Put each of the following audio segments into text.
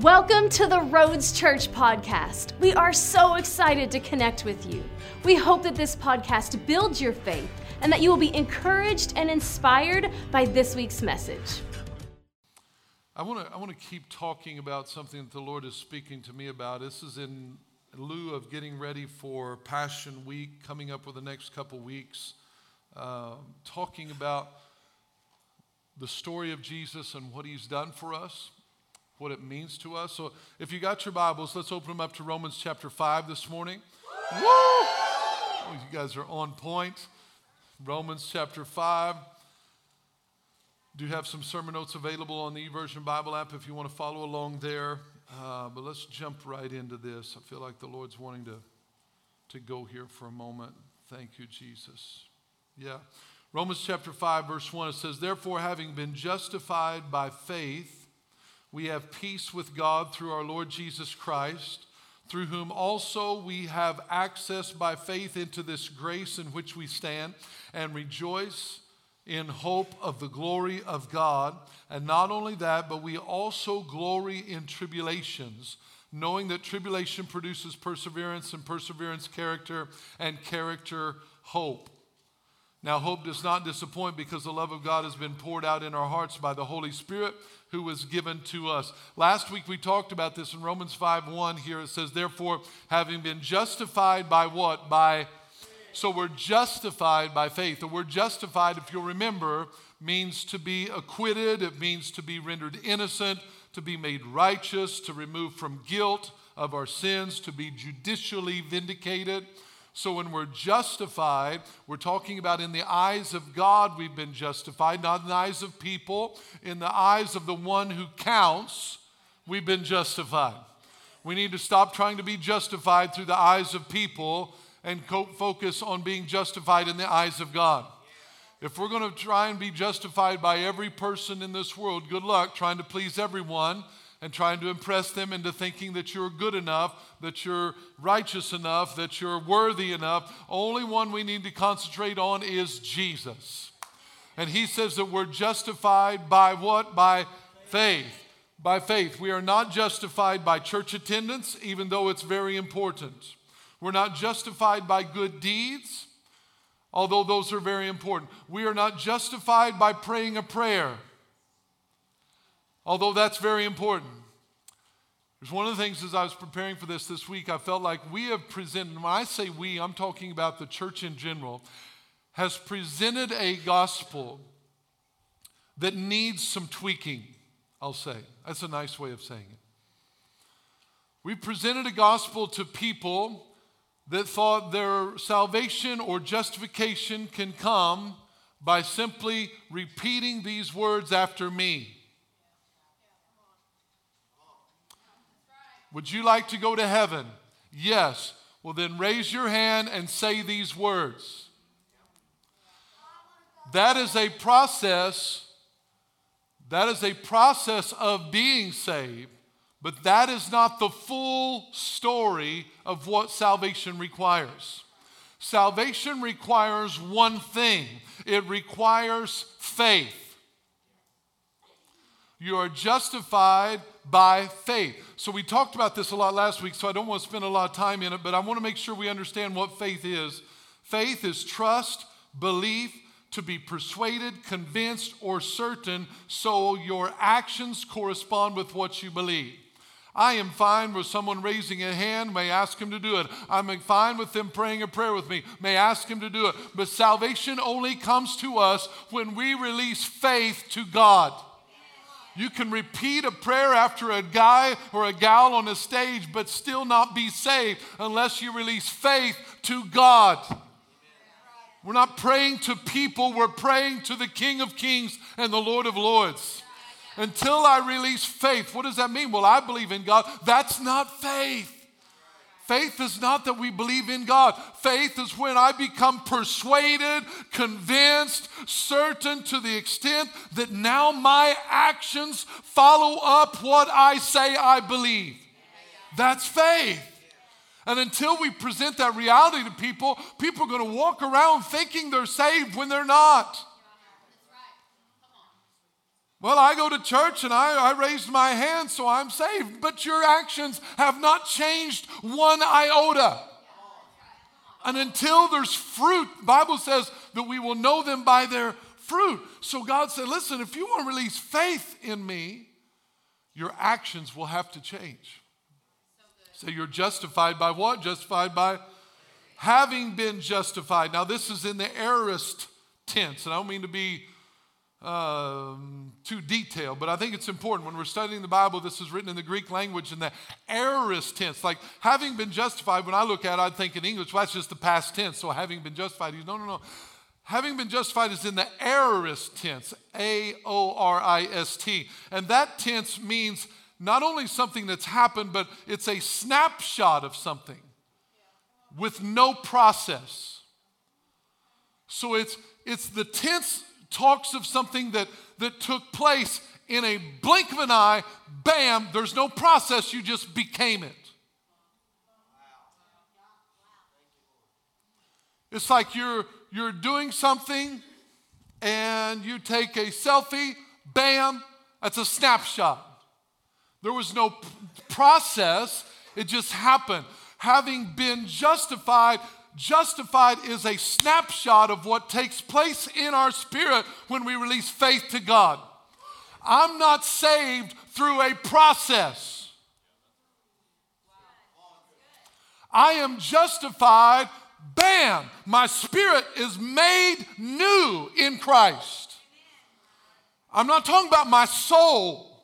Welcome to the Roads Church podcast. We are so excited to connect with you. We hope that this podcast builds your faith and that you will be encouraged and inspired by this week's message. I want to I want to keep talking about something that the Lord is speaking to me about. This is in lieu of getting ready for Passion Week coming up with the next couple weeks, uh, talking about the story of Jesus and what He's done for us what it means to us. So if you got your Bibles, let's open them up to Romans chapter 5 this morning. Woo! Oh, you guys are on point. Romans chapter 5. Do have some sermon notes available on the YouVersion Bible app if you want to follow along there. Uh, but let's jump right into this. I feel like the Lord's wanting to, to go here for a moment. Thank you, Jesus. Yeah. Romans chapter 5, verse 1, it says, Therefore, having been justified by faith, we have peace with God through our Lord Jesus Christ, through whom also we have access by faith into this grace in which we stand and rejoice in hope of the glory of God. And not only that, but we also glory in tribulations, knowing that tribulation produces perseverance, and perseverance, character, and character, hope. Now, hope does not disappoint because the love of God has been poured out in our hearts by the Holy Spirit who was given to us. Last week we talked about this in Romans 5 1 here. It says, Therefore, having been justified by what? By so we're justified by faith. The word justified, if you'll remember, means to be acquitted, it means to be rendered innocent, to be made righteous, to remove from guilt of our sins, to be judicially vindicated. So when we're justified, we're talking about in the eyes of God we've been justified, not in the eyes of people, in the eyes of the one who counts, we've been justified. We need to stop trying to be justified through the eyes of people and focus on being justified in the eyes of God. If we're going to try and be justified by every person in this world, good luck trying to please everyone and trying to impress them into thinking that you're good enough, that you're righteous enough, that you're worthy enough. Only one we need to concentrate on is Jesus. And he says that we're justified by what? By faith. By faith. We are not justified by church attendance, even though it's very important. We're not justified by good deeds, although those are very important. We are not justified by praying a prayer although that's very important. There's one of the things as I was preparing for this this week, I felt like we have presented, when I say we, I'm talking about the church in general, has presented a gospel that needs some tweaking, I'll say. That's a nice way of saying it. We presented a gospel to people that thought their salvation or justification can come by simply repeating these words after me. Would you like to go to heaven? Yes. Well, then raise your hand and say these words. That is a process. That is a process of being saved, but that is not the full story of what salvation requires. Salvation requires one thing it requires faith. You are justified by faith. So we talked about this a lot last week, so I don't want to spend a lot of time in it, but I want to make sure we understand what faith is. Faith is trust, belief, to be persuaded, convinced, or certain, so your actions correspond with what you believe. I am fine with someone raising a hand, may ask him to do it. I'm fine with them praying a prayer with me, may ask him to do it. But salvation only comes to us when we release faith to God. You can repeat a prayer after a guy or a gal on a stage, but still not be saved unless you release faith to God. We're not praying to people, we're praying to the King of Kings and the Lord of Lords. Until I release faith, what does that mean? Well, I believe in God. That's not faith. Faith is not that we believe in God. Faith is when I become persuaded, convinced, certain to the extent that now my actions follow up what I say I believe. That's faith. And until we present that reality to people, people are going to walk around thinking they're saved when they're not. Well, I go to church and I, I raised my hand, so I'm saved. But your actions have not changed one iota. And until there's fruit, Bible says that we will know them by their fruit. So God said, listen, if you want to release faith in me, your actions will have to change. So you're justified by what? Justified by having been justified. Now, this is in the aorist tense, and I don't mean to be um, too detailed, but I think it's important when we're studying the Bible. This is written in the Greek language in the aorist tense. Like having been justified, when I look at it, I think in English, well, that's just the past tense. So having been justified, no, no, no. Having been justified is in the aorist tense, A O R I S T. And that tense means not only something that's happened, but it's a snapshot of something with no process. So it's, it's the tense talks of something that, that took place in a blink of an eye, bam, there's no process, you just became it. It's like you're, you're doing something and you take a selfie, bam, that's a snapshot. There was no p- process, it just happened. Having been justified, Justified is a snapshot of what takes place in our spirit when we release faith to God. I'm not saved through a process. I am justified, bam, my spirit is made new in Christ. I'm not talking about my soul.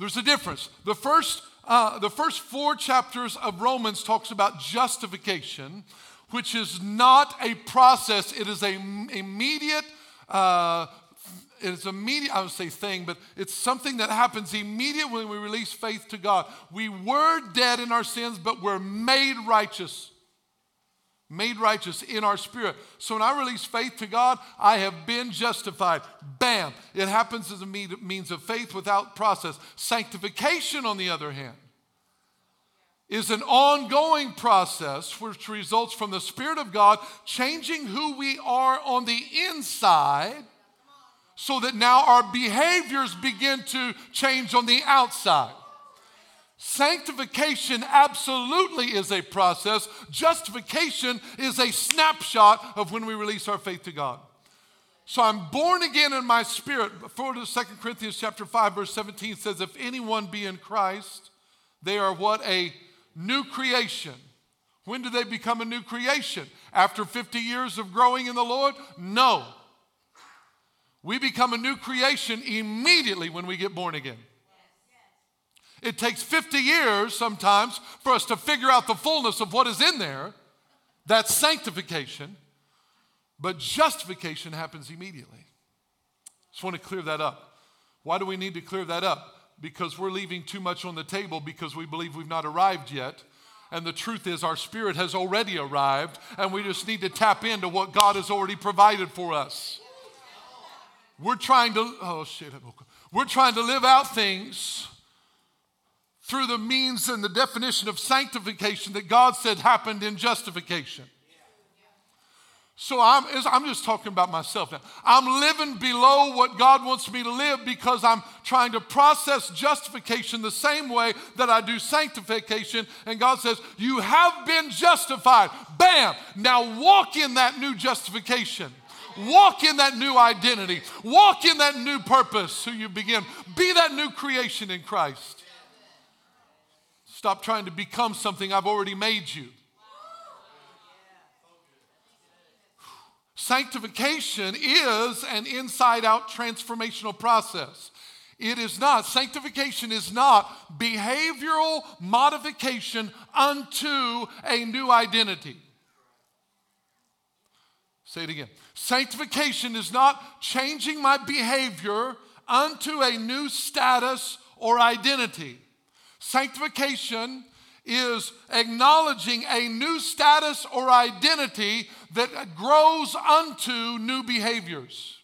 There's a difference. The first uh, the first four chapters of Romans talks about justification, which is not a process. It is a immediate. Uh, it's immediate, I would say thing, but it's something that happens immediately when we release faith to God. We were dead in our sins, but we're made righteous made righteous in our spirit. So when I release faith to God, I have been justified. Bam. It happens as a means of faith without process. Sanctification, on the other hand, is an ongoing process which results from the Spirit of God changing who we are on the inside so that now our behaviors begin to change on the outside. Sanctification absolutely is a process. Justification is a snapshot of when we release our faith to God. So I'm born again in my spirit. For to 2 Corinthians chapter 5, verse 17 says, If anyone be in Christ, they are what? A new creation. When do they become a new creation? After 50 years of growing in the Lord? No. We become a new creation immediately when we get born again. It takes 50 years sometimes for us to figure out the fullness of what is in there. That's sanctification. But justification happens immediately. Just want to clear that up. Why do we need to clear that up? Because we're leaving too much on the table because we believe we've not arrived yet. And the truth is, our spirit has already arrived, and we just need to tap into what God has already provided for us. We're trying to, oh shit, we're trying to live out things through the means and the definition of sanctification that God said happened in justification. So I'm, I'm just talking about myself now. I'm living below what God wants me to live because I'm trying to process justification the same way that I do sanctification. And God says, You have been justified. Bam! Now walk in that new justification. Walk in that new identity. Walk in that new purpose who you begin. Be that new creation in Christ. Stop trying to become something I've already made you. Sanctification is an inside out transformational process. It is not. Sanctification is not behavioral modification unto a new identity. Say it again. Sanctification is not changing my behavior unto a new status or identity. Sanctification is acknowledging a new status or identity that grows unto new behaviors.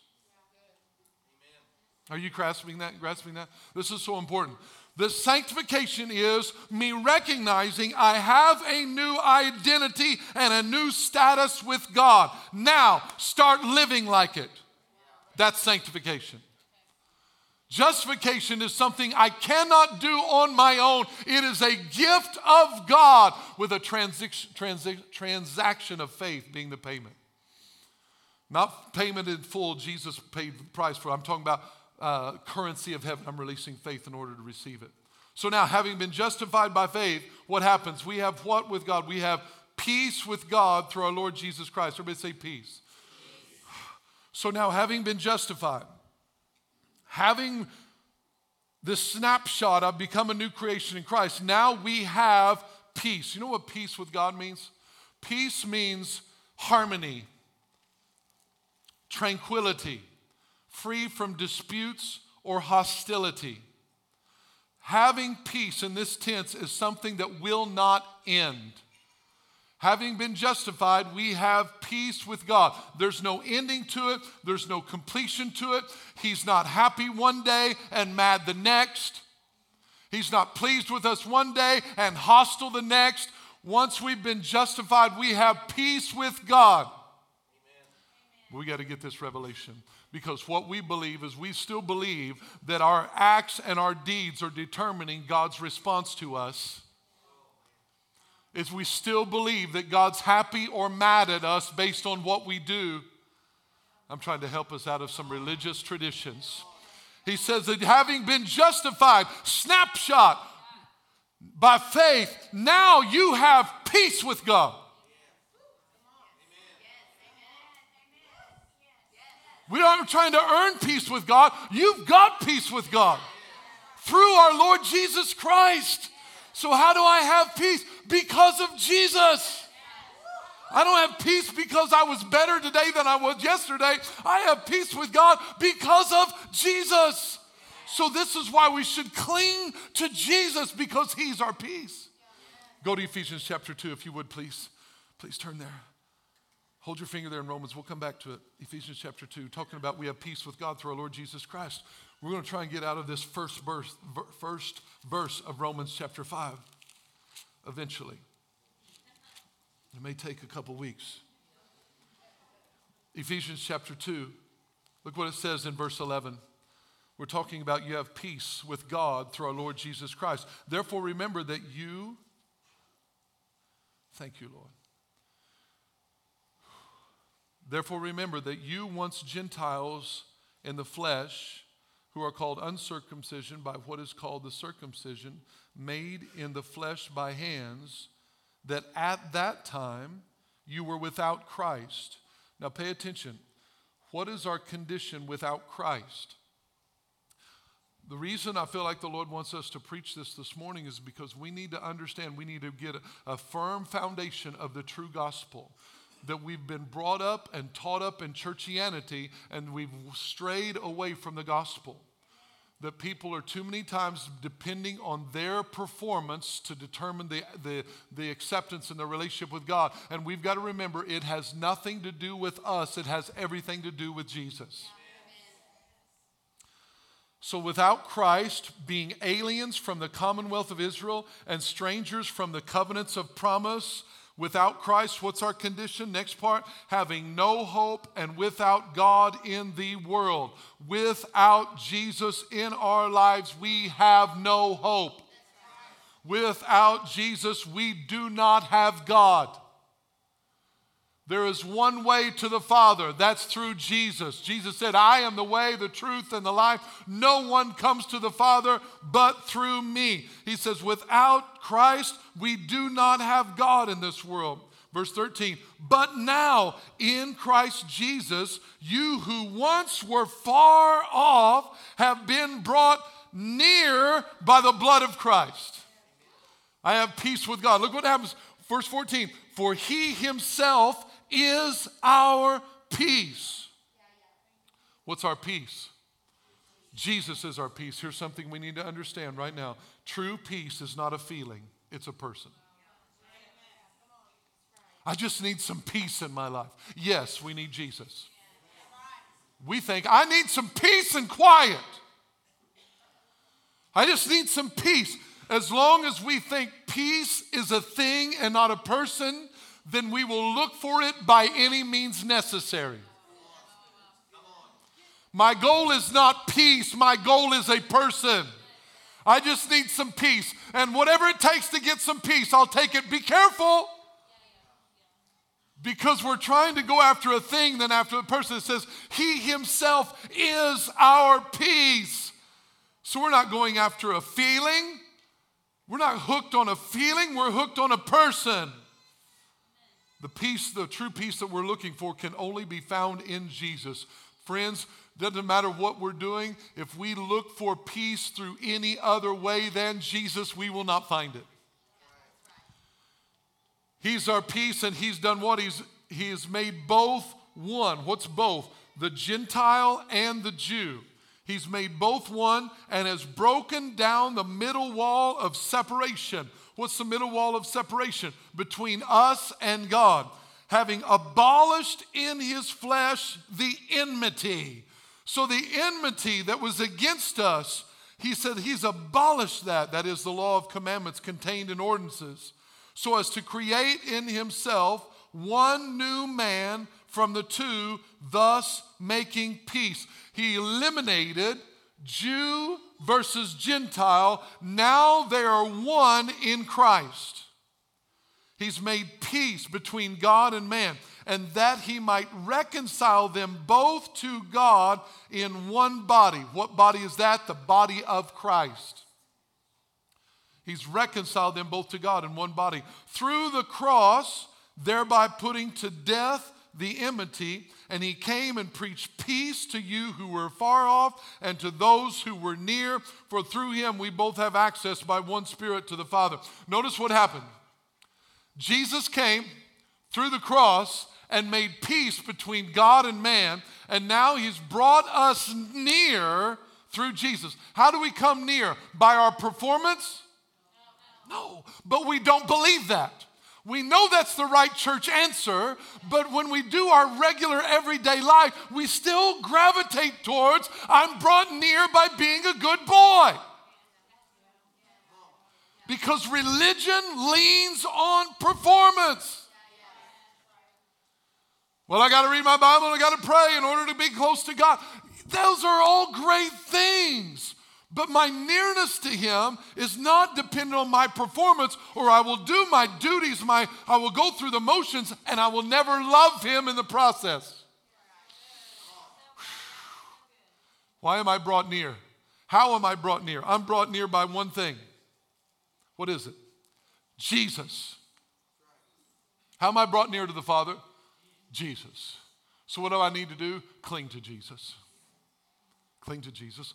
Are you grasping that? Grasping that? This is so important. The sanctification is me recognizing I have a new identity and a new status with God. Now, start living like it. That's sanctification. Justification is something I cannot do on my own. It is a gift of God with a transi- transi- transaction of faith being the payment. Not payment in full, Jesus paid the price for. I'm talking about uh, currency of heaven. I'm releasing faith in order to receive it. So now, having been justified by faith, what happens? We have what with God? We have peace with God through our Lord Jesus Christ. Everybody say peace. So now, having been justified, having this snapshot, I've become a new creation in Christ, now we have peace. You know what peace with God means? Peace means harmony, tranquility, free from disputes or hostility. Having peace in this tense is something that will not end. Having been justified, we have peace with God. There's no ending to it, there's no completion to it. He's not happy one day and mad the next. He's not pleased with us one day and hostile the next. Once we've been justified, we have peace with God. We got to get this revelation because what we believe is we still believe that our acts and our deeds are determining God's response to us is we still believe that God's happy or mad at us based on what we do. I'm trying to help us out of some religious traditions. He says that having been justified, snapshot, by faith, now you have peace with God. We aren't trying to earn peace with God. You've got peace with God through our Lord Jesus Christ. So, how do I have peace? Because of Jesus. I don't have peace because I was better today than I was yesterday. I have peace with God because of Jesus. So, this is why we should cling to Jesus because He's our peace. Go to Ephesians chapter 2, if you would, please. Please turn there. Hold your finger there in Romans. We'll come back to it. Ephesians chapter 2, talking about we have peace with God through our Lord Jesus Christ. We're going to try and get out of this first verse, first verse of Romans chapter 5 eventually. It may take a couple weeks. Ephesians chapter 2, look what it says in verse 11. We're talking about you have peace with God through our Lord Jesus Christ. Therefore, remember that you, thank you, Lord. Therefore, remember that you, once Gentiles in the flesh, who are called uncircumcision by what is called the circumcision, made in the flesh by hands, that at that time you were without Christ. Now pay attention. What is our condition without Christ? The reason I feel like the Lord wants us to preach this this morning is because we need to understand, we need to get a, a firm foundation of the true gospel that we've been brought up and taught up in churchianity and we've strayed away from the gospel that people are too many times depending on their performance to determine the, the, the acceptance in their relationship with God. And we've got to remember it has nothing to do with us, it has everything to do with Jesus. So, without Christ, being aliens from the commonwealth of Israel and strangers from the covenants of promise, Without Christ, what's our condition? Next part, having no hope and without God in the world. Without Jesus in our lives, we have no hope. Without Jesus, we do not have God. There is one way to the Father, that's through Jesus. Jesus said, I am the way, the truth, and the life. No one comes to the Father but through me. He says, Without Christ, we do not have God in this world. Verse 13, but now in Christ Jesus, you who once were far off have been brought near by the blood of Christ. I have peace with God. Look what happens. Verse 14, for he himself is our peace. What's our peace? Jesus is our peace. Here's something we need to understand right now true peace is not a feeling, it's a person. I just need some peace in my life. Yes, we need Jesus. We think, I need some peace and quiet. I just need some peace. As long as we think peace is a thing and not a person, then we will look for it by any means necessary. My goal is not peace, my goal is a person. I just need some peace. And whatever it takes to get some peace, I'll take it. Be careful. Because we're trying to go after a thing than after a person that says, He Himself is our peace. So we're not going after a feeling. We're not hooked on a feeling, we're hooked on a person. The peace, the true peace that we're looking for, can only be found in Jesus. Friends, doesn't matter what we're doing, if we look for peace through any other way than Jesus, we will not find it. He's our peace, and He's done what? He's, he has made both one. What's both? The Gentile and the Jew. He's made both one and has broken down the middle wall of separation. What's the middle wall of separation? Between us and God. Having abolished in his flesh the enmity so the enmity that was against us, he said he's abolished that. That is the law of commandments contained in ordinances. So as to create in himself one new man from the two, thus making peace. He eliminated Jew versus Gentile. Now they are one in Christ. He's made peace between God and man and that he might reconcile them both to God in one body. What body is that? The body of Christ. He's reconciled them both to God in one body through the cross, thereby putting to death the enmity. And he came and preached peace to you who were far off and to those who were near, for through him we both have access by one Spirit to the Father. Notice what happened. Jesus came through the cross and made peace between God and man, and now He's brought us near through Jesus. How do we come near? By our performance? No, but we don't believe that. We know that's the right church answer, but when we do our regular everyday life, we still gravitate towards I'm brought near by being a good boy. Because religion leans on performance. Well, I got to read my Bible and I got to pray in order to be close to God. Those are all great things. But my nearness to him is not dependent on my performance, or I will do my duties, my, I will go through the motions, and I will never love him in the process. Why am I brought near? How am I brought near? I'm brought near by one thing. What is it? Jesus. How am I brought near to the Father? Jesus. So, what do I need to do? Cling to Jesus. Cling to Jesus.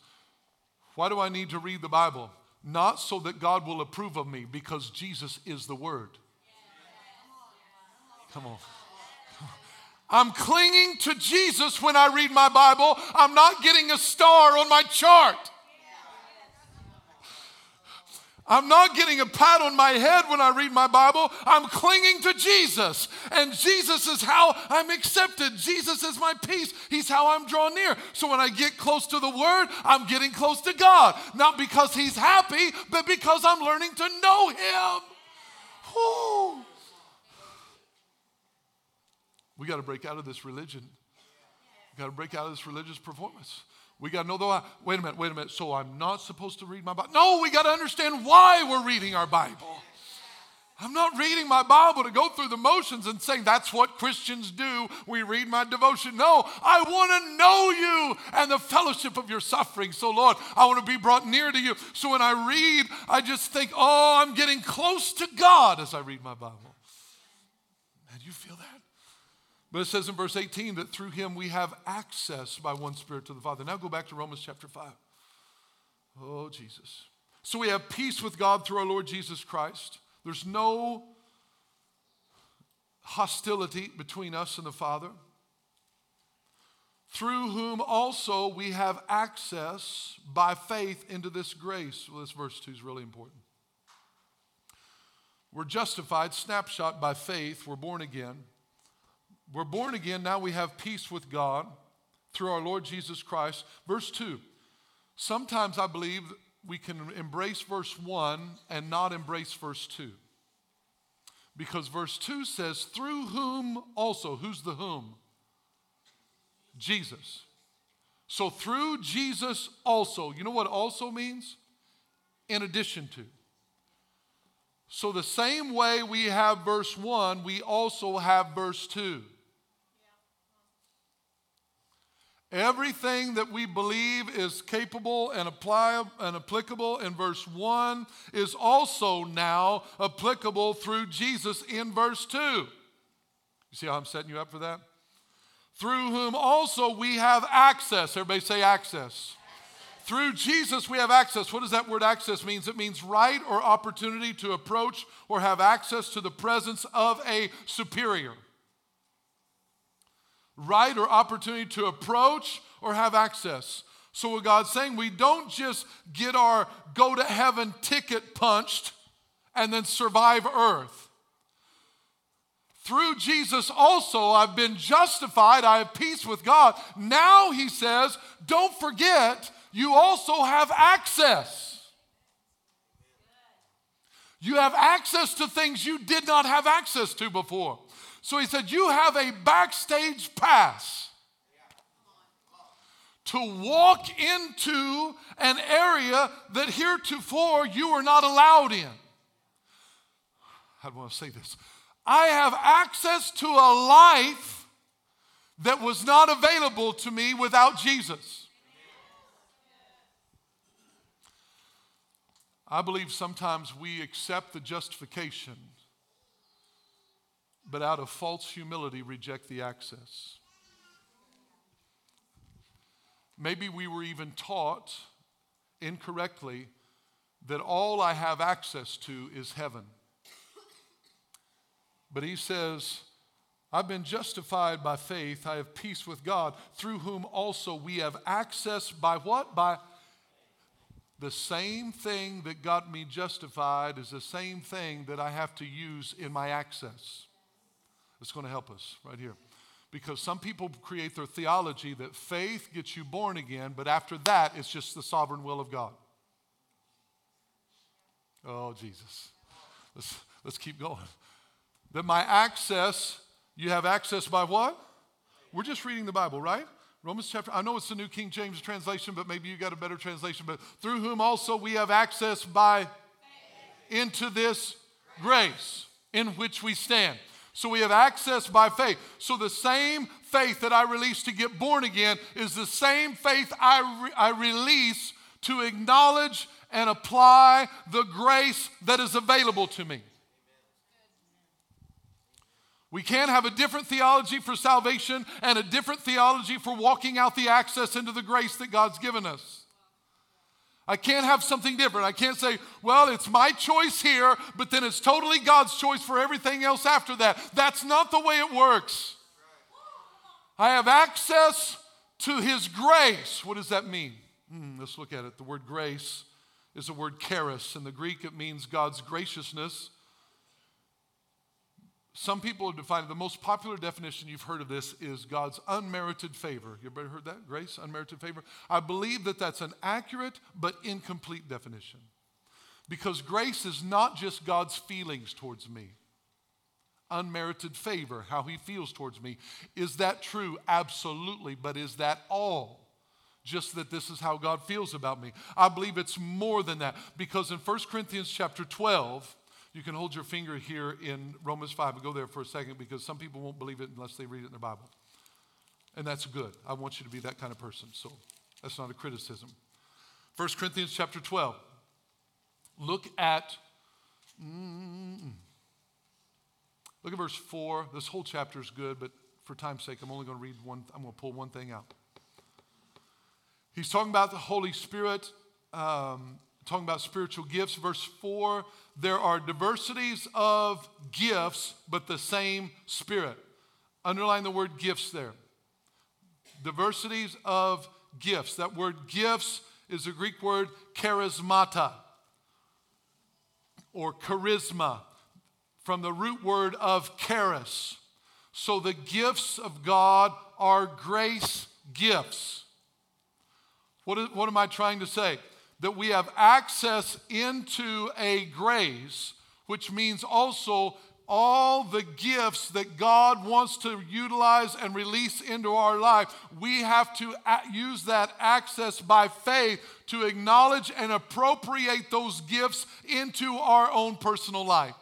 Why do I need to read the Bible? Not so that God will approve of me, because Jesus is the Word. Come on. I'm clinging to Jesus when I read my Bible. I'm not getting a star on my chart. I'm not getting a pat on my head when I read my Bible. I'm clinging to Jesus. And Jesus is how I'm accepted. Jesus is my peace. He's how I'm drawn near. So when I get close to the Word, I'm getting close to God. Not because He's happy, but because I'm learning to know Him. Whew. We got to break out of this religion. We got to break out of this religious performance. We got to know, though, wait a minute, wait a minute. So I'm not supposed to read my Bible? No, we got to understand why we're reading our Bible. I'm not reading my Bible to go through the motions and saying that's what Christians do. We read my devotion. No, I want to know you and the fellowship of your suffering. So, Lord, I want to be brought near to you. So when I read, I just think, oh, I'm getting close to God as I read my Bible. And you feel that? But it says in verse 18 that through him we have access by one Spirit to the Father. Now go back to Romans chapter 5. Oh, Jesus. So we have peace with God through our Lord Jesus Christ. There's no hostility between us and the Father. Through whom also we have access by faith into this grace. Well, this verse 2 is really important. We're justified, snapshot by faith, we're born again. We're born again, now we have peace with God through our Lord Jesus Christ. Verse 2. Sometimes I believe we can embrace verse 1 and not embrace verse 2. Because verse 2 says, through whom also, who's the whom? Jesus. So through Jesus also. You know what also means? In addition to. So the same way we have verse 1, we also have verse 2. Everything that we believe is capable and, apply, and applicable in verse 1 is also now applicable through Jesus in verse 2. You see how I'm setting you up for that? Through whom also we have access. Everybody say access. Through Jesus, we have access. What does that word access mean? It means right or opportunity to approach or have access to the presence of a superior right or opportunity to approach or have access. So, what God's saying, we don't just get our go to heaven ticket punched and then survive earth. Through Jesus, also, I've been justified. I have peace with God. Now, he says, don't forget, you also have access. You have access to things you did not have access to before. So he said, You have a backstage pass to walk into an area that heretofore you were not allowed in. I want to say this? I have access to a life that was not available to me without Jesus. I believe sometimes we accept the justification but out of false humility reject the access. Maybe we were even taught incorrectly that all I have access to is heaven. But he says, I've been justified by faith. I have peace with God, through whom also we have access by what? By the same thing that got me justified is the same thing that I have to use in my access that's going to help us right here. Because some people create their theology that faith gets you born again, but after that, it's just the sovereign will of God. Oh, Jesus. Let's, let's keep going. That my access, you have access by what? We're just reading the Bible, right? Romans chapter, I know it's the New King James translation, but maybe you got a better translation. But through whom also we have access by into this grace in which we stand. So we have access by faith. So the same faith that I release to get born again is the same faith I, re- I release to acknowledge and apply the grace that is available to me. We can't have a different theology for salvation and a different theology for walking out the access into the grace that God's given us. I can't have something different. I can't say, well, it's my choice here, but then it's totally God's choice for everything else after that. That's not the way it works. I have access to His grace. What does that mean? Hmm, let's look at it. The word grace is the word charis. In the Greek, it means God's graciousness some people have defined it. The most popular definition you've heard of this is God's unmerited favor. You ever heard that? Grace, unmerited favor? I believe that that's an accurate but incomplete definition. Because grace is not just God's feelings towards me, unmerited favor, how he feels towards me. Is that true? Absolutely. But is that all? Just that this is how God feels about me. I believe it's more than that. Because in 1 Corinthians chapter 12, you can hold your finger here in Romans 5 and go there for a second because some people won't believe it unless they read it in their Bible. And that's good. I want you to be that kind of person. So that's not a criticism. 1 Corinthians chapter 12. Look at mm, Look at verse 4. This whole chapter is good, but for time's sake, I'm only going to read one. I'm going to pull one thing out. He's talking about the Holy Spirit, um, talking about spiritual gifts. Verse 4 there are diversities of gifts, but the same Spirit. Underline the word gifts there. Diversities of gifts. That word gifts is the Greek word charismata or charisma from the root word of charis. So the gifts of God are grace gifts. What, is, what am I trying to say? That we have access into a grace, which means also all the gifts that God wants to utilize and release into our life, we have to use that access by faith to acknowledge and appropriate those gifts into our own personal life.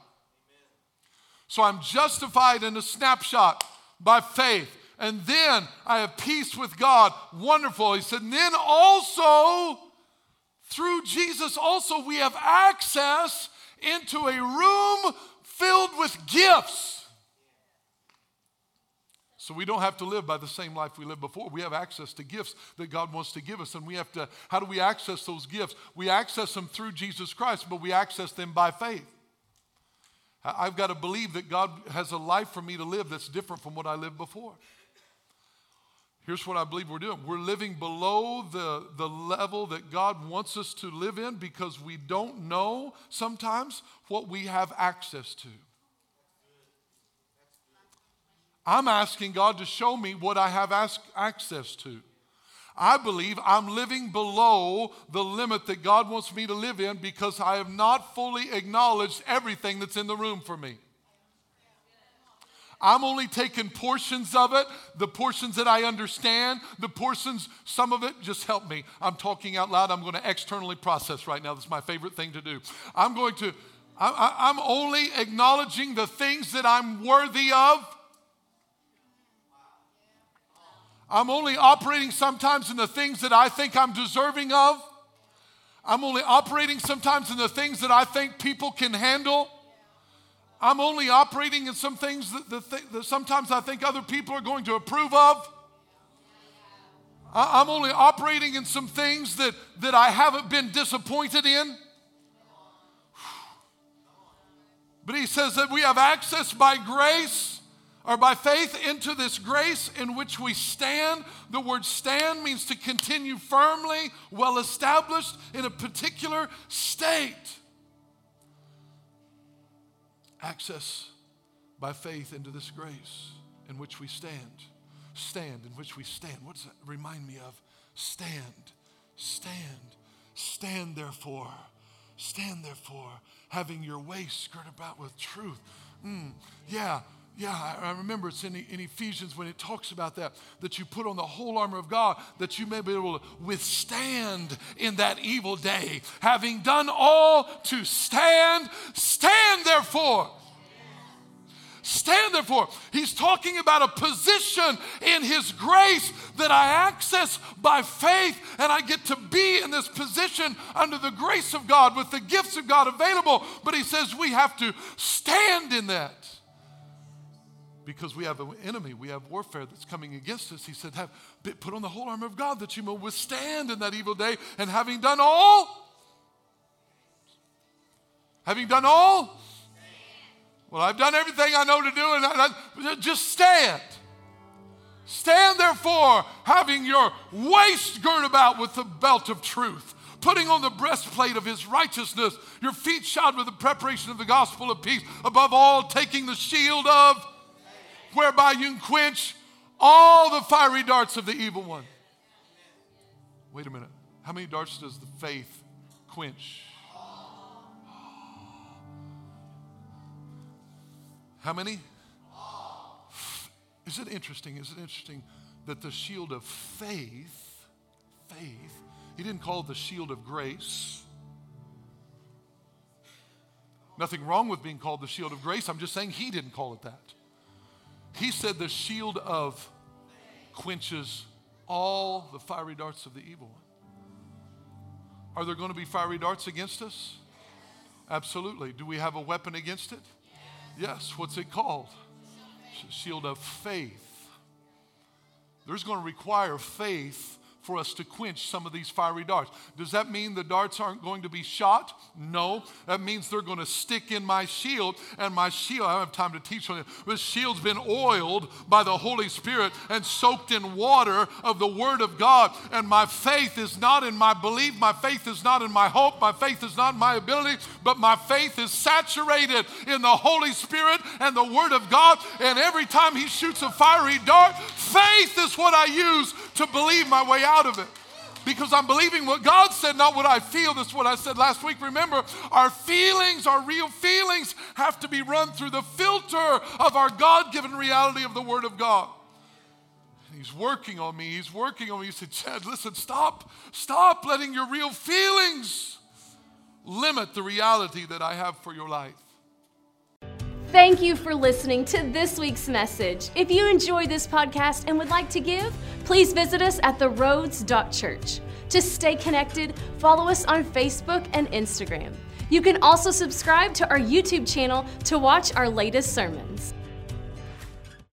So I'm justified in a snapshot by faith. And then I have peace with God. Wonderful. He said, and then also, through Jesus, also we have access into a room filled with gifts. So we don't have to live by the same life we lived before. We have access to gifts that God wants to give us. And we have to, how do we access those gifts? We access them through Jesus Christ, but we access them by faith. I've got to believe that God has a life for me to live that's different from what I lived before. Here's what I believe we're doing we're living below the, the level that God wants us to live in because we don't know sometimes what we have access to. I'm asking God to show me what I have access to. I believe I'm living below the limit that God wants me to live in because I have not fully acknowledged everything that's in the room for me. I'm only taking portions of it, the portions that I understand, the portions, some of it, just help me. I'm talking out loud. I'm going to externally process right now. That's my favorite thing to do. I'm going to, I, am only acknowledging the things that I'm worthy of. I'm only operating sometimes in the things that I think I'm deserving of. I'm only operating sometimes in the things that I think people can handle. I'm only operating in some things that, th- that sometimes I think other people are going to approve of. I- I'm only operating in some things that, that I haven't been disappointed in. But he says that we have access by grace or by faith into this grace in which we stand. The word stand means to continue firmly, well established in a particular state access by faith into this grace in which we stand. Stand in which we stand. What does that remind me of? Stand, stand, stand therefore, stand therefore, having your waist girt about with truth. Mm, yeah, yeah, I remember it's in, in Ephesians when it talks about that, that you put on the whole armor of God that you may be able to withstand in that evil day. Having done all to stand, stand therefore. Stand therefore. He's talking about a position in His grace that I access by faith, and I get to be in this position under the grace of God with the gifts of God available. But He says we have to stand in that because we have an enemy, we have warfare that's coming against us. He said, have, Put on the whole armor of God that you may withstand in that evil day. And having done all, having done all, well, I've done everything I know to do, and I, I, just stand. Stand therefore, having your waist girt about with the belt of truth, putting on the breastplate of his righteousness, your feet shod with the preparation of the gospel of peace, above all, taking the shield of whereby you can quench all the fiery darts of the evil one. Wait a minute. How many darts does the faith quench? How many? Is it interesting? Is it interesting that the shield of faith, faith, he didn't call it the shield of grace. Nothing wrong with being called the shield of grace. I'm just saying he didn't call it that. He said the shield of quenches all the fiery darts of the evil one. Are there going to be fiery darts against us? Absolutely. Do we have a weapon against it? Yes. What's it called? Shield of faith. There's going to require faith for us to quench some of these fiery darts. Does that mean the darts aren't going to be shot? No. That means they're going to stick in my shield, and my shield, I don't have time to teach on it, but shield's been oiled by the Holy Spirit and soaked in water of the Word of God. And my faith is not in my belief, my faith is not in my hope, my faith is not in my ability, but my faith is saturated in the Holy Spirit and the Word of God. And every time He shoots a fiery dart, faith is what I use to believe my way out of it. because I'm believing what God said, not what I feel. That's what I said last week. Remember, our feelings, our real feelings, have to be run through the filter of our God given reality of the Word of God. And he's working on me. He's working on me. He said, Chad, listen, stop, stop letting your real feelings limit the reality that I have for your life. Thank you for listening to this week's message. If you enjoyed this podcast and would like to give, please visit us at theroads.church. To stay connected, follow us on Facebook and Instagram. You can also subscribe to our YouTube channel to watch our latest sermons.